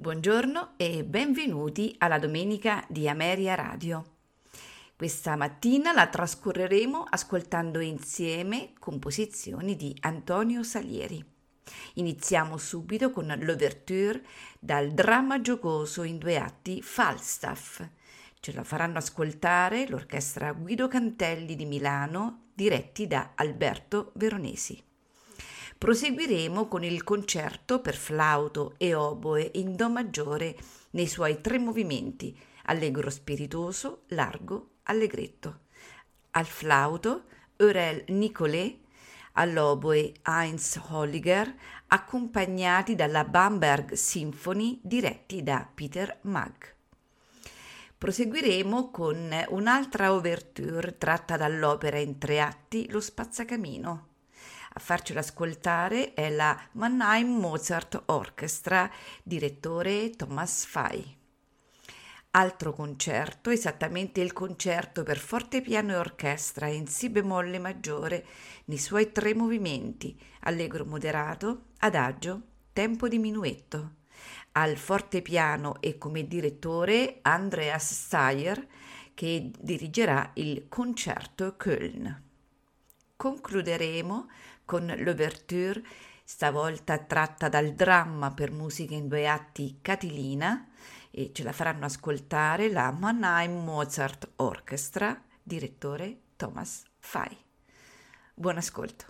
Buongiorno e benvenuti alla domenica di Ameria Radio. Questa mattina la trascorreremo ascoltando insieme composizioni di Antonio Salieri. Iniziamo subito con l'ouverture dal dramma giocoso in due atti Falstaff. Ce la faranno ascoltare l'orchestra Guido Cantelli di Milano, diretti da Alberto Veronesi. Proseguiremo con il concerto per flauto e oboe in Do maggiore nei suoi tre movimenti, allegro spiritoso, largo, allegretto. Al flauto Aurel Nicolet, all'oboe Heinz Holliger, accompagnati dalla Bamberg Symphony diretti da Peter Magg. Proseguiremo con un'altra ouverture tratta dall'opera in tre atti Lo spazzacamino a farcelo ascoltare è la Mannheim Mozart Orchestra, direttore Thomas Fay. Altro concerto, esattamente il concerto per forte piano e orchestra in Si bemolle maggiore, nei suoi tre movimenti, allegro moderato, adagio, tempo di minuetto. Al fortepiano e come direttore Andreas Steyer, che dirigerà il concerto Köln. Concluderemo con l'ouverture, stavolta tratta dal dramma per musica in due atti Catilina, e ce la faranno ascoltare la Mannheim Mozart Orchestra, direttore Thomas Fay. Buon ascolto.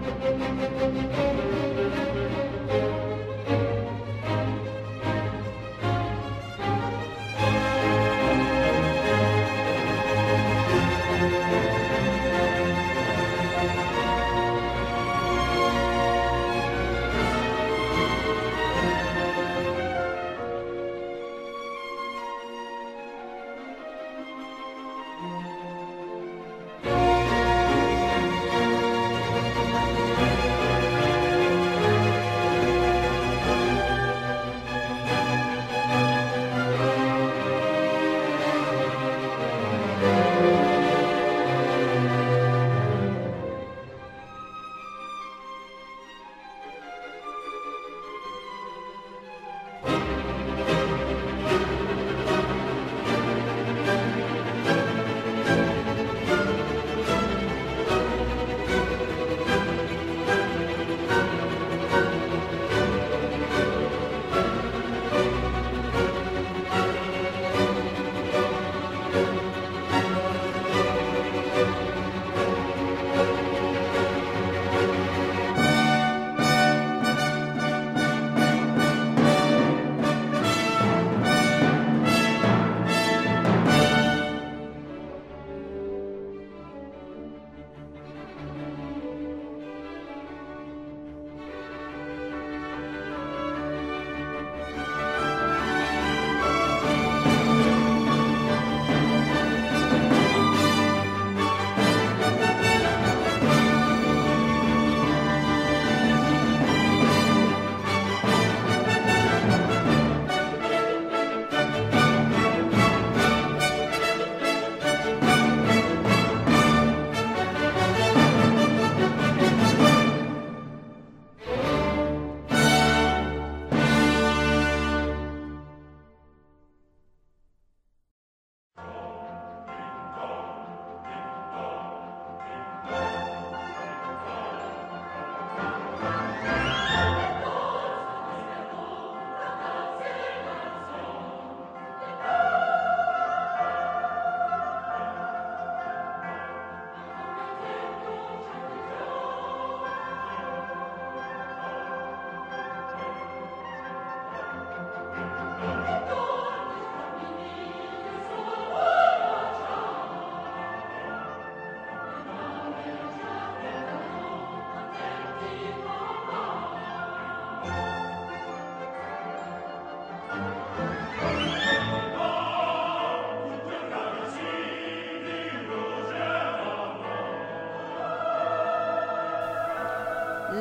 Música